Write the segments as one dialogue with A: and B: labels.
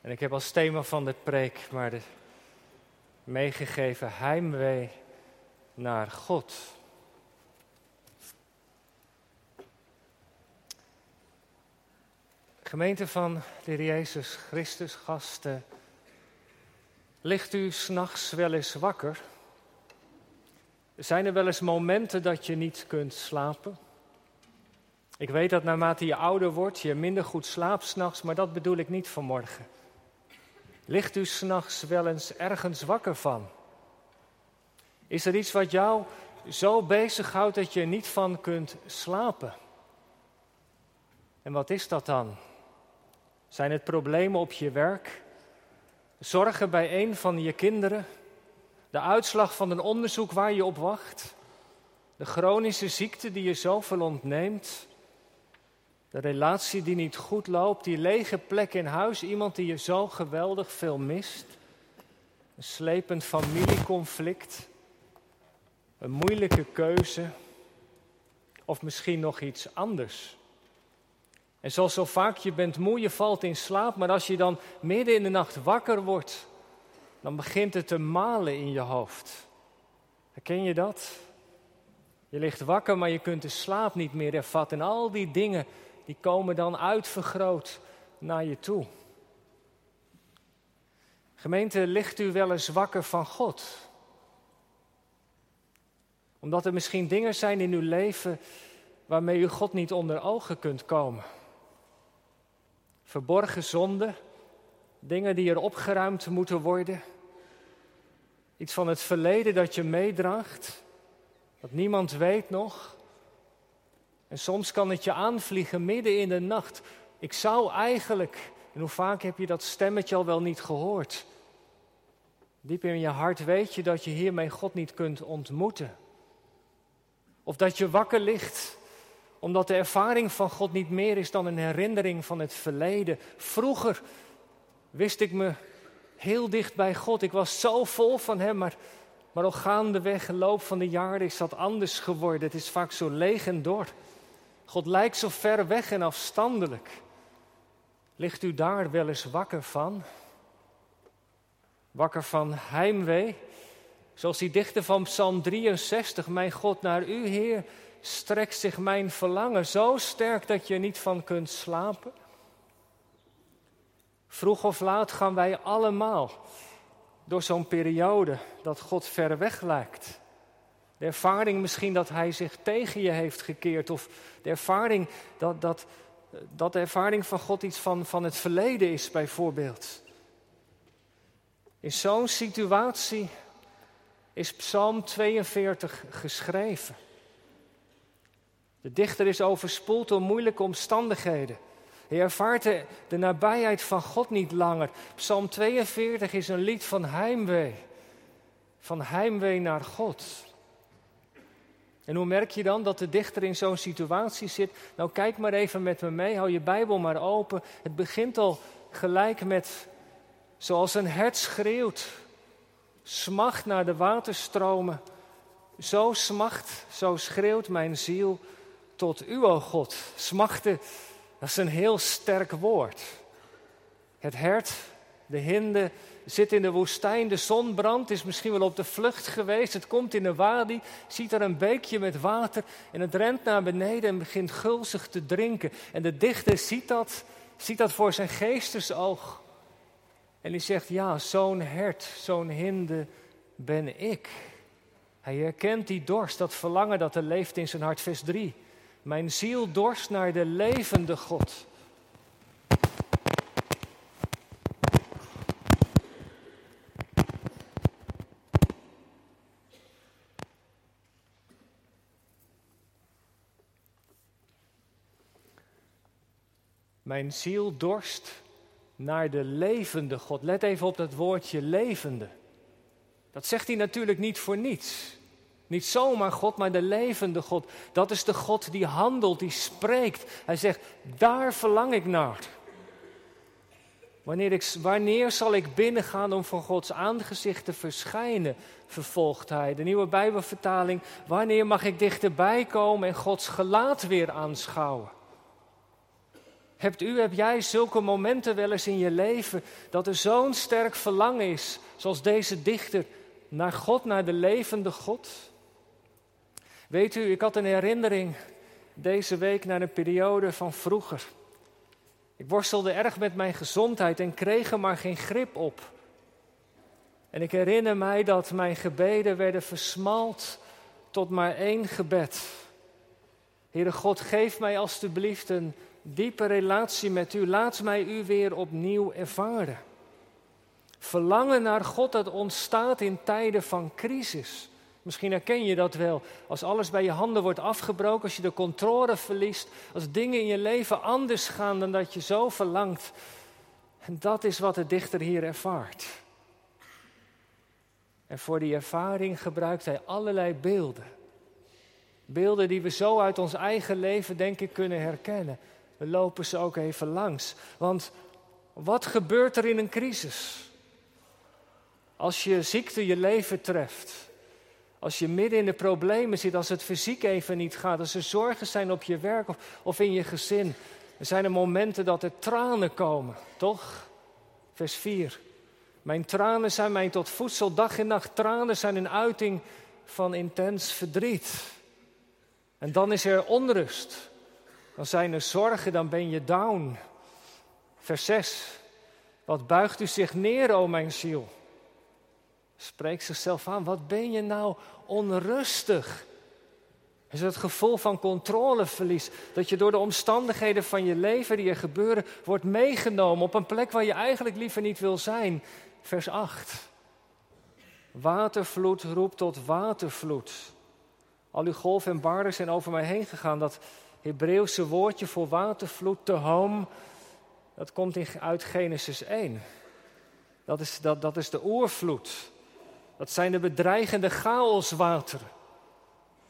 A: En ik heb als thema van de preek maar de, meegegeven heimwee naar God. Gemeente van de Heer Jezus Christus, gasten, ligt u s'nachts wel eens wakker? Zijn er wel eens momenten dat je niet kunt slapen? Ik weet dat naarmate je ouder wordt, je minder goed slaapt s'nachts, maar dat bedoel ik niet vanmorgen. Ligt u s'nachts wel eens ergens wakker van? Is er iets wat jou zo bezighoudt dat je niet van kunt slapen? En wat is dat dan? Zijn het problemen op je werk? Zorgen bij een van je kinderen? De uitslag van een onderzoek waar je op wacht? De chronische ziekte die je zoveel ontneemt? De relatie die niet goed loopt, die lege plek in huis, iemand die je zo geweldig veel mist. Een slepend familieconflict, een moeilijke keuze of misschien nog iets anders. En zoals zo vaak, je bent moe, je valt in slaap, maar als je dan midden in de nacht wakker wordt, dan begint het te malen in je hoofd. Herken je dat? Je ligt wakker, maar je kunt de slaap niet meer ervatten. En al die dingen die komen dan uitvergroot naar je toe. Gemeente, ligt u wel eens wakker van God? Omdat er misschien dingen zijn in uw leven waarmee u God niet onder ogen kunt komen. Verborgen zonden, dingen die er opgeruimd moeten worden. Iets van het verleden dat je meedraagt, dat niemand weet nog. En soms kan het je aanvliegen midden in de nacht. Ik zou eigenlijk, en hoe vaak heb je dat stemmetje al wel niet gehoord? Diep in je hart weet je dat je hiermee God niet kunt ontmoeten. Of dat je wakker ligt omdat de ervaring van God niet meer is dan een herinnering van het verleden. Vroeger wist ik me heel dicht bij God. Ik was zo vol van Hem, maar, maar al gaandeweg, de loop van de jaren, is dat anders geworden. Het is vaak zo leeg en dor. God lijkt zo ver weg en afstandelijk. Ligt u daar wel eens wakker van? Wakker van heimwee? Zoals die dichter van Psalm 63, mijn God, naar u, Heer, strekt zich mijn verlangen zo sterk dat je er niet van kunt slapen? Vroeg of laat gaan wij allemaal door zo'n periode dat God ver weg lijkt. De ervaring misschien dat hij zich tegen je heeft gekeerd. Of de ervaring dat, dat, dat de ervaring van God iets van, van het verleden is, bijvoorbeeld. In zo'n situatie is Psalm 42 geschreven. De dichter is overspoeld door moeilijke omstandigheden. Hij ervaart de, de nabijheid van God niet langer. Psalm 42 is een lied van heimwee. Van heimwee naar God. En hoe merk je dan dat de dichter in zo'n situatie zit? Nou, kijk maar even met me mee, hou je Bijbel maar open. Het begint al gelijk met, zoals een hert schreeuwt, smacht naar de waterstromen. Zo smacht, zo schreeuwt mijn ziel tot u, o God. Smachten, dat is een heel sterk woord. Het hert, de hinde, zit in de woestijn, de zon brandt, is misschien wel op de vlucht geweest. Het komt in de wadi, ziet er een beekje met water en het rent naar beneden en begint gulzig te drinken. En de dichter ziet dat, ziet dat voor zijn geestesoog. En die zegt, ja, zo'n hert, zo'n hinde ben ik. Hij herkent die dorst, dat verlangen dat er leeft in zijn hart, vers 3. Mijn ziel dorst naar de levende God. Mijn ziel dorst naar de levende God. Let even op dat woordje levende. Dat zegt hij natuurlijk niet voor niets. Niet zomaar God, maar de levende God. Dat is de God die handelt, die spreekt. Hij zegt, daar verlang ik naar. Wanneer, ik, wanneer zal ik binnengaan om voor Gods aangezicht te verschijnen? Vervolgt hij. De nieuwe Bijbelvertaling. Wanneer mag ik dichterbij komen en Gods gelaat weer aanschouwen? Hebt u, heb jij zulke momenten wel eens in je leven dat er zo'n sterk verlangen is, zoals deze dichter, naar God, naar de levende God? Weet u, ik had een herinnering deze week naar een periode van vroeger. Ik worstelde erg met mijn gezondheid en kreeg er maar geen grip op. En ik herinner mij dat mijn gebeden werden versmalt tot maar één gebed. Heere God, geef mij alstublieft een diepe relatie met u. Laat mij u weer opnieuw ervaren. Verlangen naar God dat ontstaat in tijden van crisis. Misschien herken je dat wel. Als alles bij je handen wordt afgebroken, als je de controle verliest, als dingen in je leven anders gaan dan dat je zo verlangt. En dat is wat de dichter hier ervaart. En voor die ervaring gebruikt hij allerlei beelden. Beelden die we zo uit ons eigen leven, denk ik, kunnen herkennen. We lopen ze ook even langs. Want wat gebeurt er in een crisis? Als je ziekte je leven treft. Als je midden in de problemen zit, als het fysiek even niet gaat, als er zorgen zijn op je werk of, of in je gezin. Er zijn er momenten dat er tranen komen, toch? Vers 4. Mijn tranen zijn mij tot voedsel dag en nacht. Tranen zijn een uiting van intens verdriet. En dan is er onrust. Dan zijn er zorgen, dan ben je down. Vers 6. Wat buigt u zich neer, o mijn ziel? Spreekt zichzelf aan. Wat ben je nou onrustig? Is het gevoel van controleverlies. Dat je door de omstandigheden van je leven die er gebeuren, wordt meegenomen op een plek waar je eigenlijk liever niet wil zijn. Vers 8. Watervloed roept tot watervloed. Al uw golven en barden zijn over mij heen gegaan. Dat Hebreeuwse woordje voor watervloed, te home, dat komt uit Genesis 1. Dat is, dat, dat is de oervloed. Dat zijn de bedreigende chaoswateren.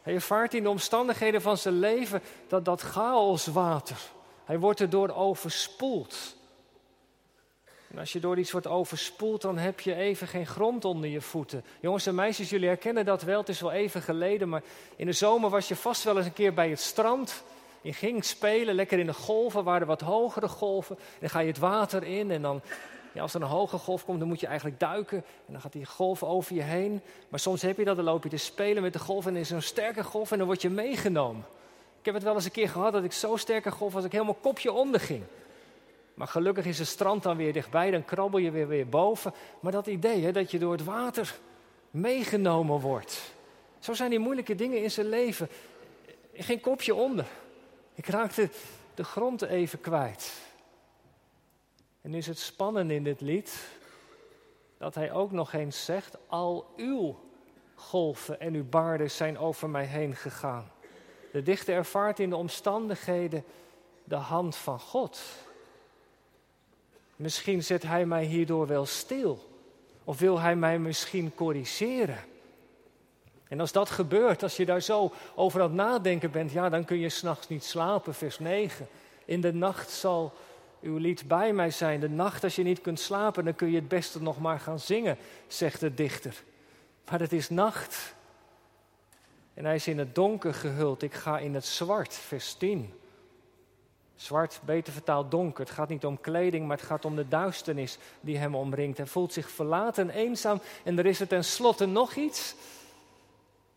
A: Hij ervaart in de omstandigheden van zijn leven dat dat chaoswater. Hij wordt erdoor overspoeld. En als je door iets wordt overspoeld, dan heb je even geen grond onder je voeten. Jongens en meisjes, jullie herkennen dat wel. Het is wel even geleden, maar in de zomer was je vast wel eens een keer bij het strand. Je ging spelen, lekker in de golven, waren er wat hogere golven. En dan ga je het water in en dan ja, als er een hoge golf komt, dan moet je eigenlijk duiken. En dan gaat die golf over je heen. Maar soms heb je dat, dan loop je te spelen met de golf. En er is een sterke golf en dan word je meegenomen. Ik heb het wel eens een keer gehad dat ik zo sterke golf was dat ik helemaal kopje onder ging. Maar gelukkig is het strand dan weer dichtbij, dan krabbel je weer, weer boven. Maar dat idee hè, dat je door het water meegenomen wordt. Zo zijn die moeilijke dingen in zijn leven. Geen kopje onder. Ik raakte de grond even kwijt. En nu is het spannend in dit lied dat hij ook nog eens zegt: Al uw golven en uw baarden zijn over mij heen gegaan. De dichter ervaart in de omstandigheden de hand van God. Misschien zet hij mij hierdoor wel stil. Of wil hij mij misschien corrigeren? En als dat gebeurt, als je daar zo over aan het nadenken bent, ja, dan kun je s'nachts niet slapen, vers 9. In de nacht zal uw lied bij mij zijn. De nacht als je niet kunt slapen, dan kun je het beste nog maar gaan zingen, zegt de dichter. Maar het is nacht. En hij is in het donker gehuld. Ik ga in het zwart, vers 10. Zwart, beter vertaald donker. Het gaat niet om kleding, maar het gaat om de duisternis die hem omringt. Hij voelt zich verlaten en eenzaam. En er is er tenslotte nog iets.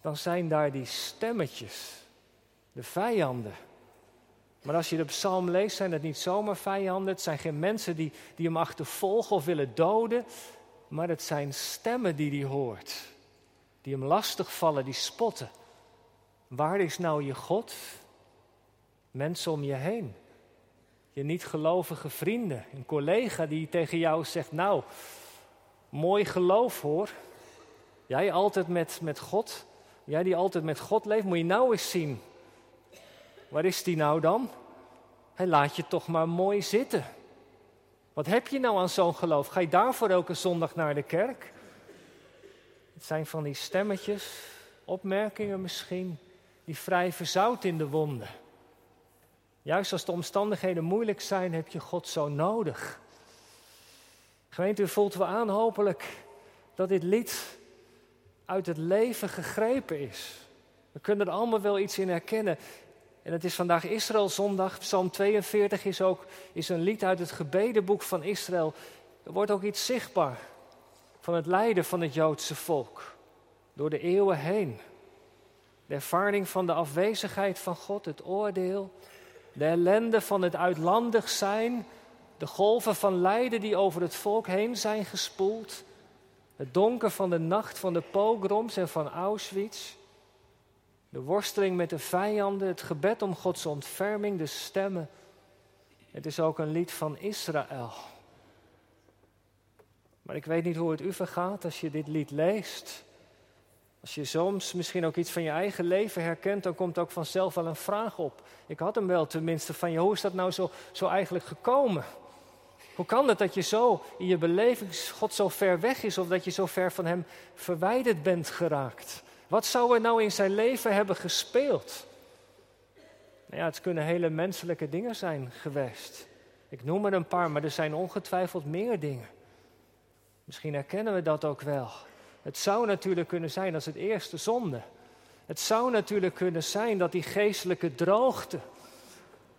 A: Dan zijn daar die stemmetjes, de vijanden maar als je de psalm leest, zijn het niet zomaar vijanden. Het zijn geen mensen die, die hem achtervolgen of willen doden. Maar het zijn stemmen die hij hoort. Die hem lastig vallen, die spotten. Waar is nou je God? Mensen om je heen. Je niet gelovige vrienden. Een collega die tegen jou zegt, nou, mooi geloof hoor. Jij altijd met, met God. Jij die altijd met God leeft, moet je nou eens zien Waar is die nou dan? Hij laat je toch maar mooi zitten. Wat heb je nou aan zo'n geloof? Ga je daarvoor elke zondag naar de kerk? Het zijn van die stemmetjes, opmerkingen misschien, die vrij verzout in de wonden. Juist als de omstandigheden moeilijk zijn, heb je God zo nodig. Gemeente, u voelt wel aan hopelijk dat dit lied uit het leven gegrepen is. We kunnen er allemaal wel iets in herkennen. En het is vandaag Israëlzondag. Psalm 42 is ook is een lied uit het gebedenboek van Israël. Er wordt ook iets zichtbaar van het lijden van het Joodse volk. Door de eeuwen heen. De ervaring van de afwezigheid van God, het oordeel. De ellende van het uitlandig zijn. De golven van lijden die over het volk heen zijn gespoeld. Het donker van de nacht van de pogroms en van Auschwitz. De worsteling met de vijanden, het gebed om Gods ontferming, de stemmen. Het is ook een lied van Israël. Maar ik weet niet hoe het u vergaat als je dit lied leest. Als je soms misschien ook iets van je eigen leven herkent, dan komt ook vanzelf wel een vraag op. Ik had hem wel tenminste van je, hoe is dat nou zo, zo eigenlijk gekomen? Hoe kan het dat je zo in je beleving God zo ver weg is of dat je zo ver van Hem verwijderd bent geraakt? Wat zou er nou in zijn leven hebben gespeeld? Nou ja, het kunnen hele menselijke dingen zijn geweest. Ik noem er een paar, maar er zijn ongetwijfeld meer dingen. Misschien herkennen we dat ook wel. Het zou natuurlijk kunnen zijn als het eerste zonde. Het zou natuurlijk kunnen zijn dat die geestelijke droogte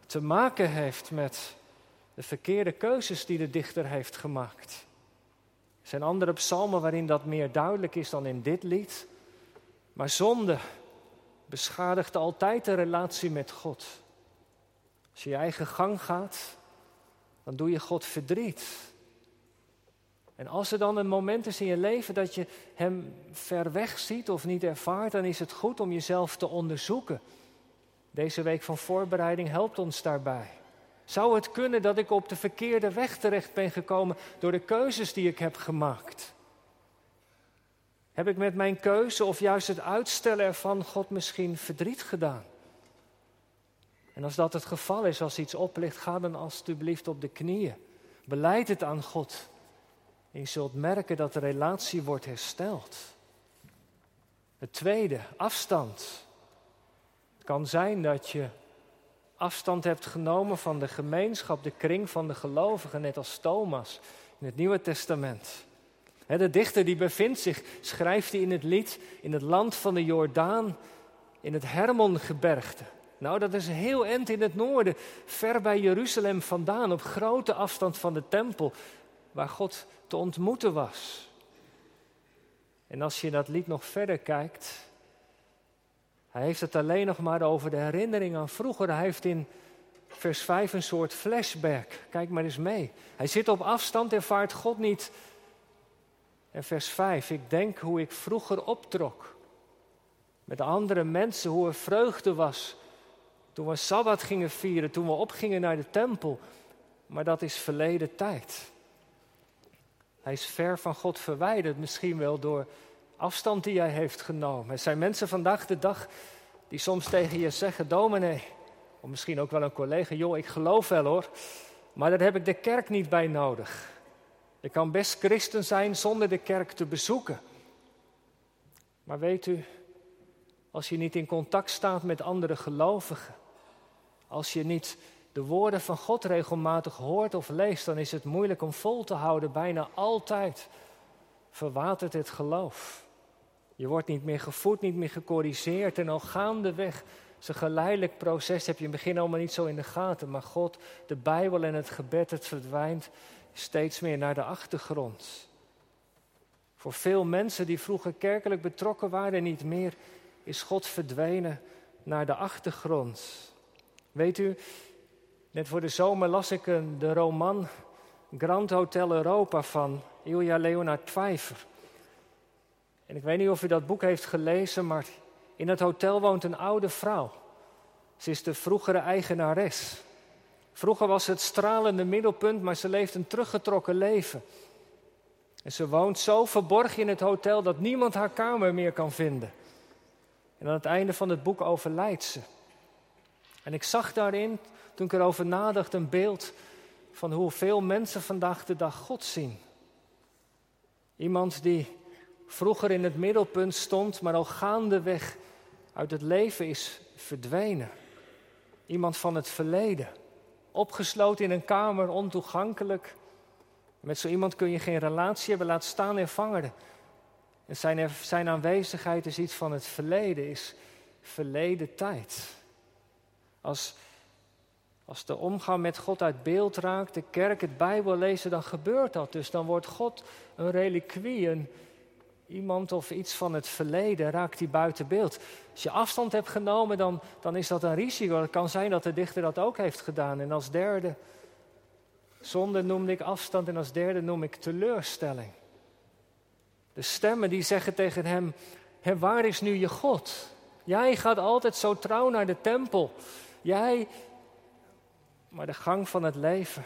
A: te maken heeft met de verkeerde keuzes die de dichter heeft gemaakt. Er zijn andere psalmen waarin dat meer duidelijk is dan in dit lied. Maar zonde beschadigt altijd de relatie met God. Als je je eigen gang gaat, dan doe je God verdriet. En als er dan een moment is in je leven dat je Hem ver weg ziet of niet ervaart, dan is het goed om jezelf te onderzoeken. Deze week van voorbereiding helpt ons daarbij. Zou het kunnen dat ik op de verkeerde weg terecht ben gekomen door de keuzes die ik heb gemaakt? Heb ik met mijn keuze of juist het uitstellen ervan God misschien verdriet gedaan? En als dat het geval is, als iets oplicht, ga dan alstublieft op de knieën. Beleid het aan God. En je zult merken dat de relatie wordt hersteld. Het tweede, afstand. Het kan zijn dat je afstand hebt genomen van de gemeenschap, de kring van de gelovigen, net als Thomas in het Nieuwe Testament. De dichter die bevindt zich, schrijft hij in het lied, in het land van de Jordaan, in het Hermongebergte. Nou, dat is heel end in het noorden, ver bij Jeruzalem vandaan, op grote afstand van de tempel, waar God te ontmoeten was. En als je dat lied nog verder kijkt, hij heeft het alleen nog maar over de herinnering aan vroeger. Hij heeft in vers 5 een soort flashback. Kijk maar eens mee. Hij zit op afstand, ervaart God niet. En vers 5, ik denk hoe ik vroeger optrok. Met andere mensen, hoe er vreugde was. Toen we Sabbat gingen vieren, toen we opgingen naar de tempel. Maar dat is verleden tijd. Hij is ver van God verwijderd, misschien wel door afstand die hij heeft genomen. Er zijn mensen vandaag de dag die soms tegen je zeggen, dominee, of misschien ook wel een collega, joh, ik geloof wel hoor, maar daar heb ik de kerk niet bij nodig. Ik kan best christen zijn zonder de kerk te bezoeken. Maar weet u, als je niet in contact staat met andere gelovigen, als je niet de woorden van God regelmatig hoort of leest, dan is het moeilijk om vol te houden. Bijna altijd verwatert het geloof. Je wordt niet meer gevoed, niet meer gecorrigeerd. En al gaandeweg een geleidelijk proces heb je in het begin allemaal niet zo in de gaten. Maar God, de Bijbel en het gebed, het verdwijnt steeds meer naar de achtergrond. Voor veel mensen die vroeger kerkelijk betrokken waren niet meer, is God verdwenen naar de achtergrond. Weet u, net voor de zomer las ik een, de roman Grand Hotel Europa van Ilja Leonard Pfeiffer. En ik weet niet of u dat boek heeft gelezen, maar in het hotel woont een oude vrouw. Ze is de vroegere eigenares. Vroeger was het stralende middelpunt, maar ze leeft een teruggetrokken leven. En ze woont zo verborgen in het hotel dat niemand haar kamer meer kan vinden. En aan het einde van het boek overlijdt ze. En ik zag daarin, toen ik erover nadacht, een beeld van hoe veel mensen vandaag de dag God zien. Iemand die vroeger in het middelpunt stond, maar al gaandeweg uit het leven is verdwenen. Iemand van het verleden, opgesloten in een kamer, ontoegankelijk. Met zo iemand kun je geen relatie hebben, laat staan ervangeren. En zijn, zijn aanwezigheid is iets van het verleden, is verleden tijd. Als, als de omgang met God uit beeld raakt, de kerk het Bijbel lezen, dan gebeurt dat. Dus dan wordt God een reliquie, een, iemand of iets van het verleden, raakt die buiten beeld. Als je afstand hebt genomen, dan, dan is dat een risico. Het kan zijn dat de dichter dat ook heeft gedaan. En als derde, zonde noemde ik afstand en als derde noem ik teleurstelling. De stemmen die zeggen tegen hem, waar is nu je God? Jij gaat altijd zo trouw naar de tempel. Jij, maar de gang van het leven,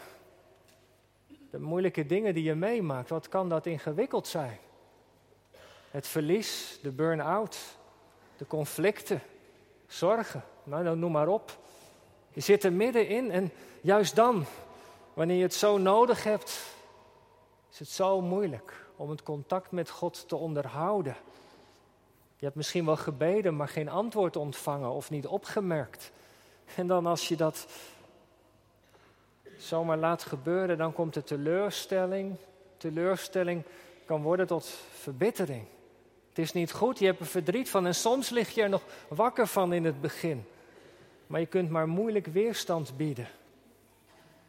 A: de moeilijke dingen die je meemaakt, wat kan dat ingewikkeld zijn? Het verlies, de burn-out, de conflicten, zorgen, nou, nou noem maar op. Je zit er middenin en juist dan, wanneer je het zo nodig hebt, is het zo moeilijk om het contact met God te onderhouden. Je hebt misschien wel gebeden, maar geen antwoord ontvangen of niet opgemerkt. En dan als je dat zomaar laat gebeuren, dan komt de teleurstelling. Teleurstelling kan worden tot verbittering. Het is niet goed, je hebt er verdriet van en soms lig je er nog wakker van in het begin. Maar je kunt maar moeilijk weerstand bieden.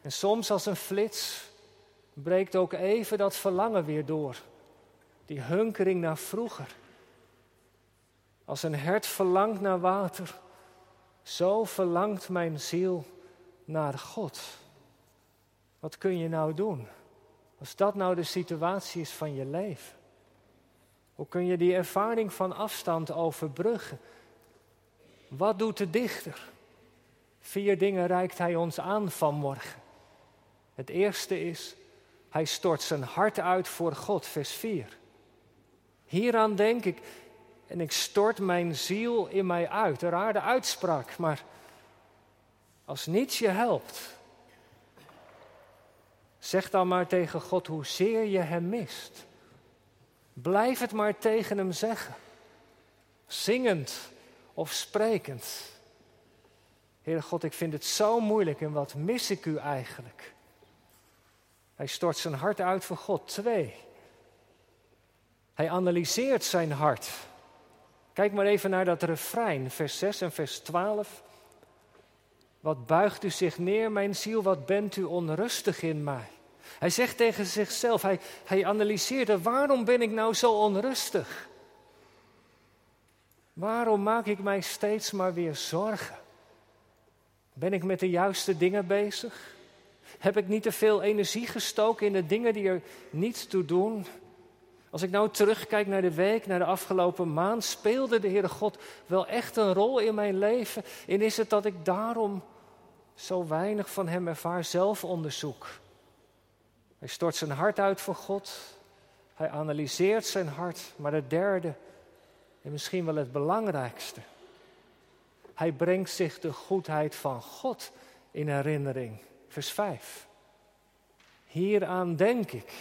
A: En soms als een flits breekt ook even dat verlangen weer door. Die hunkering naar vroeger. Als een hert verlangt naar water, zo verlangt mijn ziel naar God. Wat kun je nou doen? Als dat nou de situatie is van je leven. Hoe kun je die ervaring van afstand overbruggen? Wat doet de dichter? Vier dingen reikt hij ons aan vanmorgen. Het eerste is, hij stort zijn hart uit voor God, vers 4. Hieraan denk ik en ik stort mijn ziel in mij uit. Een rare uitspraak, maar als niets je helpt, zeg dan maar tegen God hoezeer je hem mist. Blijf het maar tegen hem zeggen, zingend of sprekend. Heere God, ik vind het zo moeilijk en wat mis ik u eigenlijk? Hij stort zijn hart uit voor God. Twee. Hij analyseert zijn hart. Kijk maar even naar dat refrein, vers 6 en vers 12. Wat buigt u zich neer, mijn ziel, wat bent u onrustig in mij? Hij zegt tegen zichzelf, hij, hij analyseert, waarom ben ik nou zo onrustig? Waarom maak ik mij steeds maar weer zorgen? Ben ik met de juiste dingen bezig? Heb ik niet te veel energie gestoken in de dingen die er niets toe doen? Als ik nou terugkijk naar de week, naar de afgelopen maand, speelde de Heere God wel echt een rol in mijn leven? En is het dat ik daarom zo weinig van Hem ervaar zelfonderzoek? Hij stort zijn hart uit voor God. Hij analyseert zijn hart. Maar het derde, en misschien wel het belangrijkste, hij brengt zich de goedheid van God in herinnering. Vers 5. Hieraan denk ik.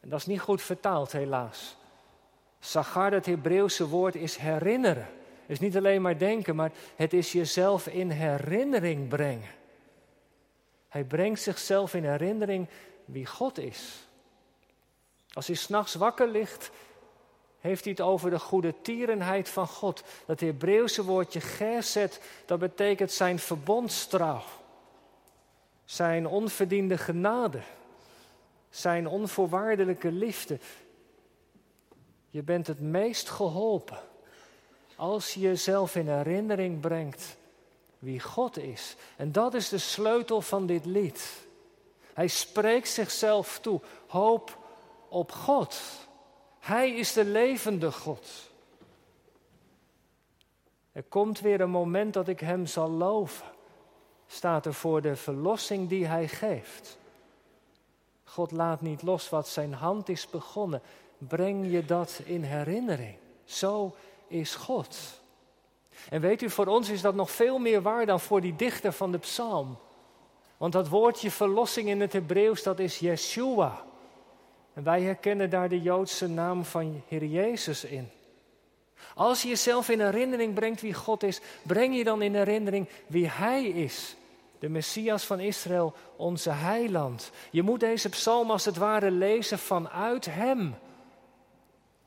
A: En dat is niet goed vertaald, helaas. Sagar, het Hebreeuwse woord, is herinneren. Is niet alleen maar denken, maar het is jezelf in herinnering brengen. Hij brengt zichzelf in herinnering wie God is. Als hij s'nachts wakker ligt, heeft hij het over de goede tierenheid van God. Dat Hebreeuwse woordje gerzet, dat betekent zijn verbondstrouw. Zijn onverdiende genade zijn onvoorwaardelijke liefde. Je bent het meest geholpen als je jezelf in herinnering brengt wie God is. En dat is de sleutel van dit lied. Hij spreekt zichzelf toe. Hoop op God. Hij is de levende God. Er komt weer een moment dat ik Hem zal loven. Staat er voor de verlossing die Hij geeft. God laat niet los wat zijn hand is begonnen. Breng je dat in herinnering. Zo is God. En weet u, voor ons is dat nog veel meer waar dan voor die dichter van de psalm. Want dat woordje verlossing in het Hebreeuws, dat is Yeshua. En wij herkennen daar de Joodse naam van Heer Jezus in. Als je jezelf in herinnering brengt wie God is, breng je dan in herinnering wie Hij is de Messias van Israël, onze heiland. Je moet deze psalm als het ware lezen vanuit Hem.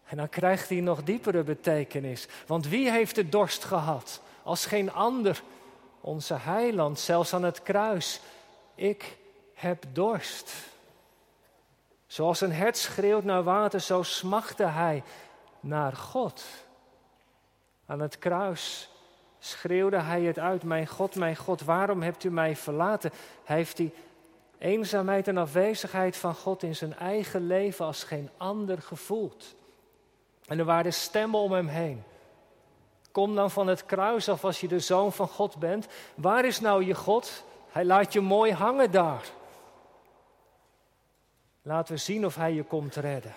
A: En dan krijgt hij nog diepere betekenis. Want wie heeft de dorst gehad als geen ander onze heiland, zelfs aan het kruis. Ik heb dorst. Zoals een hert schreeuwt naar water, zo smachtte hij naar God. Aan het kruis schreeuwde hij het uit: Mijn God, mijn God, waarom hebt u mij verlaten? Hij heeft die eenzaamheid en afwezigheid van God in zijn eigen leven als geen ander gevoeld. En er waren stemmen om hem heen. Kom dan van het kruis af als je de zoon van God bent. Waar is nou je God? Hij laat je mooi hangen daar. Laten we zien of hij je komt redden.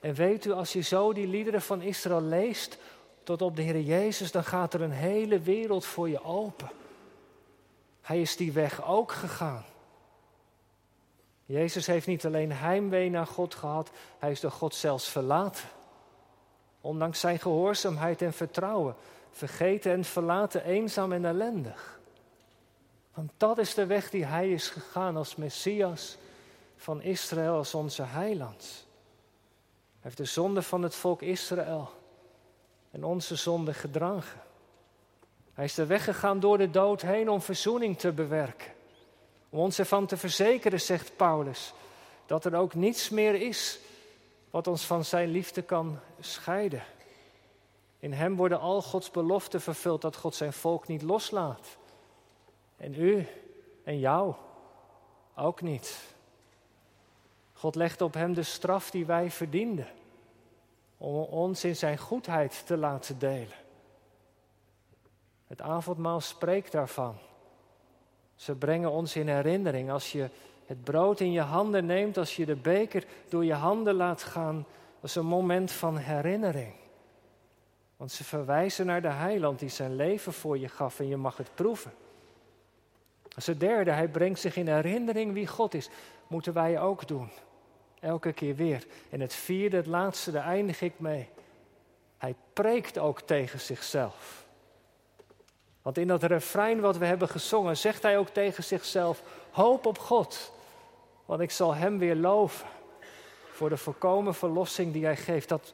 A: En weet u, als je zo die liederen van Israël leest, tot op de Heer Jezus, dan gaat er een hele wereld voor je open. Hij is die weg ook gegaan. Jezus heeft niet alleen heimwee naar God gehad, hij is door God zelfs verlaten. Ondanks zijn gehoorzaamheid en vertrouwen, vergeten en verlaten, eenzaam en ellendig. Want dat is de weg die hij is gegaan als Messias van Israël, als onze heiland. Hij heeft de zonde van het volk Israël en onze zonde gedragen. Hij is de weg gegaan door de dood heen om verzoening te bewerken. Om ons ervan te verzekeren, zegt Paulus, dat er ook niets meer is wat ons van zijn liefde kan scheiden. In hem worden al Gods beloften vervuld dat God zijn volk niet loslaat. En u en jou ook niet. God legt op hem de straf die wij verdienden. Om ons in zijn goedheid te laten delen. Het avondmaal spreekt daarvan. Ze brengen ons in herinnering als je het brood in je handen neemt, als je de beker door je handen laat gaan. Dat is een moment van herinnering. Want ze verwijzen naar de heiland die zijn leven voor je gaf en je mag het proeven. Als het derde, hij brengt zich in herinnering wie God is. Moeten wij ook doen. Elke keer weer. En het vierde, het laatste, daar eindig ik mee. Hij preekt ook tegen zichzelf. Want in dat refrein wat we hebben gezongen, zegt hij ook tegen zichzelf: Hoop op God, want ik zal Hem weer loven voor de volkomen verlossing die Hij geeft. Dat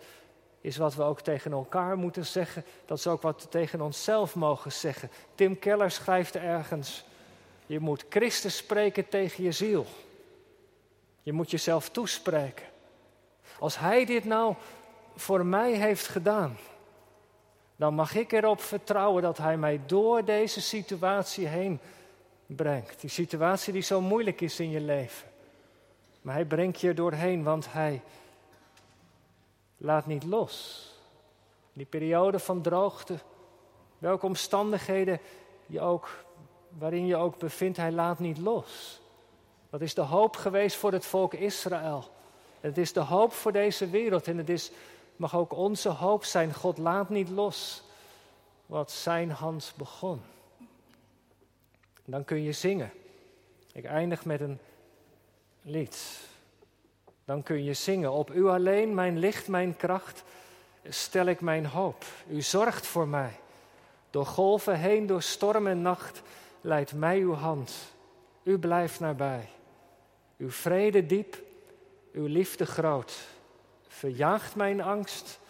A: is wat we ook tegen elkaar moeten zeggen. Dat is ook wat we tegen onszelf mogen zeggen. Tim Keller schrijft ergens: Je moet Christus spreken tegen je ziel. Je moet jezelf toespreken. Als Hij dit nou voor mij heeft gedaan, dan mag ik erop vertrouwen dat Hij mij door deze situatie heen brengt. Die situatie die zo moeilijk is in je leven. Maar Hij brengt je doorheen, want Hij laat niet los. Die periode van droogte, welke omstandigheden je ook, waarin je ook bevindt, Hij laat niet los. Dat is de hoop geweest voor het volk Israël. Het is de hoop voor deze wereld en het is, mag ook onze hoop zijn. God laat niet los wat zijn hand begon. Dan kun je zingen. Ik eindig met een lied. Dan kun je zingen. Op u alleen, mijn licht, mijn kracht, stel ik mijn hoop. U zorgt voor mij. Door golven heen, door storm en nacht, leidt mij uw hand. U blijft nabij. Uw vrede diep, uw liefde groot. Verjaagt mijn angst,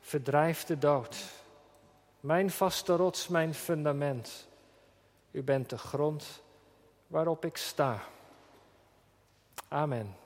A: verdrijft de dood. Mijn vaste rots, mijn fundament. U bent de grond waarop ik sta. Amen.